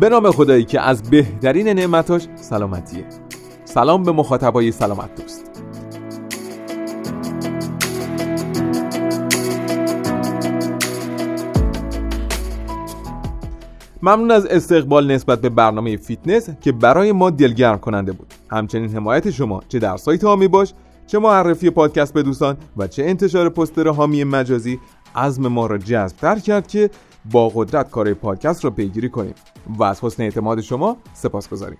به نام خدایی که از بهترین نعمتاش سلامتیه. سلام به مخاطبای سلامت دوست. ممنون از استقبال نسبت به برنامه فیتنس که برای ما دلگرم کننده بود. همچنین حمایت شما چه در سایت حامی باش چه معرفی پادکست به دوستان و چه انتشار پست در فضای مجازی عزم ما را جذبتر کرد که با قدرت کار پادکست را پیگیری کنیم. و از حسن اعتماد شما سپاس گذاریم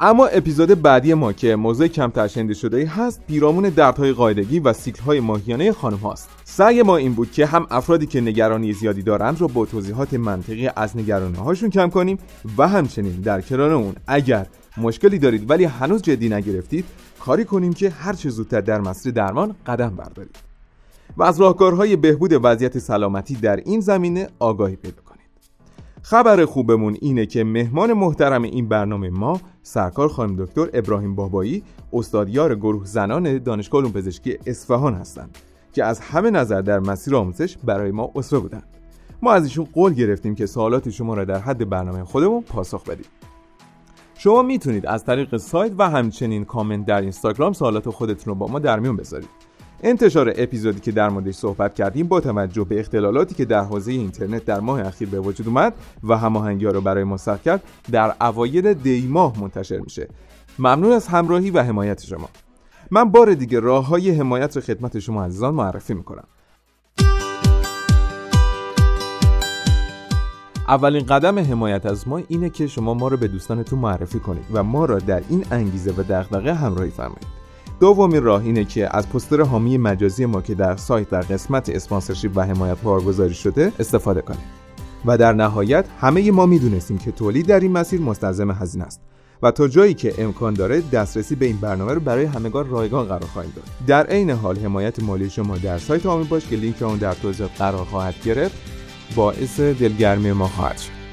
اما اپیزود بعدی ما که موضوع کمتر شنیده شده هست پیرامون دردهای قاعدگی و های ماهیانه خانم هاست. سعی ما این بود که هم افرادی که نگرانی زیادی دارند رو با توضیحات منطقی از نگرانی هاشون کم کنیم و همچنین در کنار اون اگر مشکلی دارید ولی هنوز جدی نگرفتید کاری کنیم که هر چه زودتر در مسیر درمان قدم بردارید. و از راهکارهای بهبود وضعیت سلامتی در این زمینه آگاهی پیدا خبر خوبمون اینه که مهمان محترم این برنامه ما سرکار خانم دکتر ابراهیم بابایی استادیار گروه زنان دانشگاه علوم پزشکی اصفهان هستند که از همه نظر در مسیر آموزش برای ما اسوه بودند. ما از ایشون قول گرفتیم که سوالات شما را در حد برنامه خودمون پاسخ بدیم. شما می‌تونید از طریق سایت و همچنین کامنت در اینستاگرام سوالات خودتون رو با ما در میون بذارید. انتشار اپیزودی که در موردش صحبت کردیم با توجه به اختلالاتی که در حوزه اینترنت در ماه اخیر به وجود اومد و هماهنگی رو برای ما کرد در اوایل دی ماه منتشر میشه. ممنون از همراهی و حمایت شما. من بار دیگه راه های حمایت رو خدمت شما عزیزان معرفی می‌کنم. اولین قدم حمایت از ما اینه که شما ما رو به دوستانتون معرفی کنید و ما را در این انگیزه و دغدغه همراهی فرمایید. دومین راه اینه که از پستر حامی مجازی ما که در سایت در قسمت اسپانسرشیپ و حمایت بارگذاری شده استفاده کنید و در نهایت همه ما می‌دونستیم که تولید در این مسیر مستلزم هزینه است و تا جایی که امکان داره دسترسی به این برنامه رو برای همگان رایگان قرار خواهیم داد. در عین حال حمایت مالی شما در سایت آمی باش که لینک اون در توضیحات قرار خواهد گرفت باعث دلگرمی ما خواهد شد.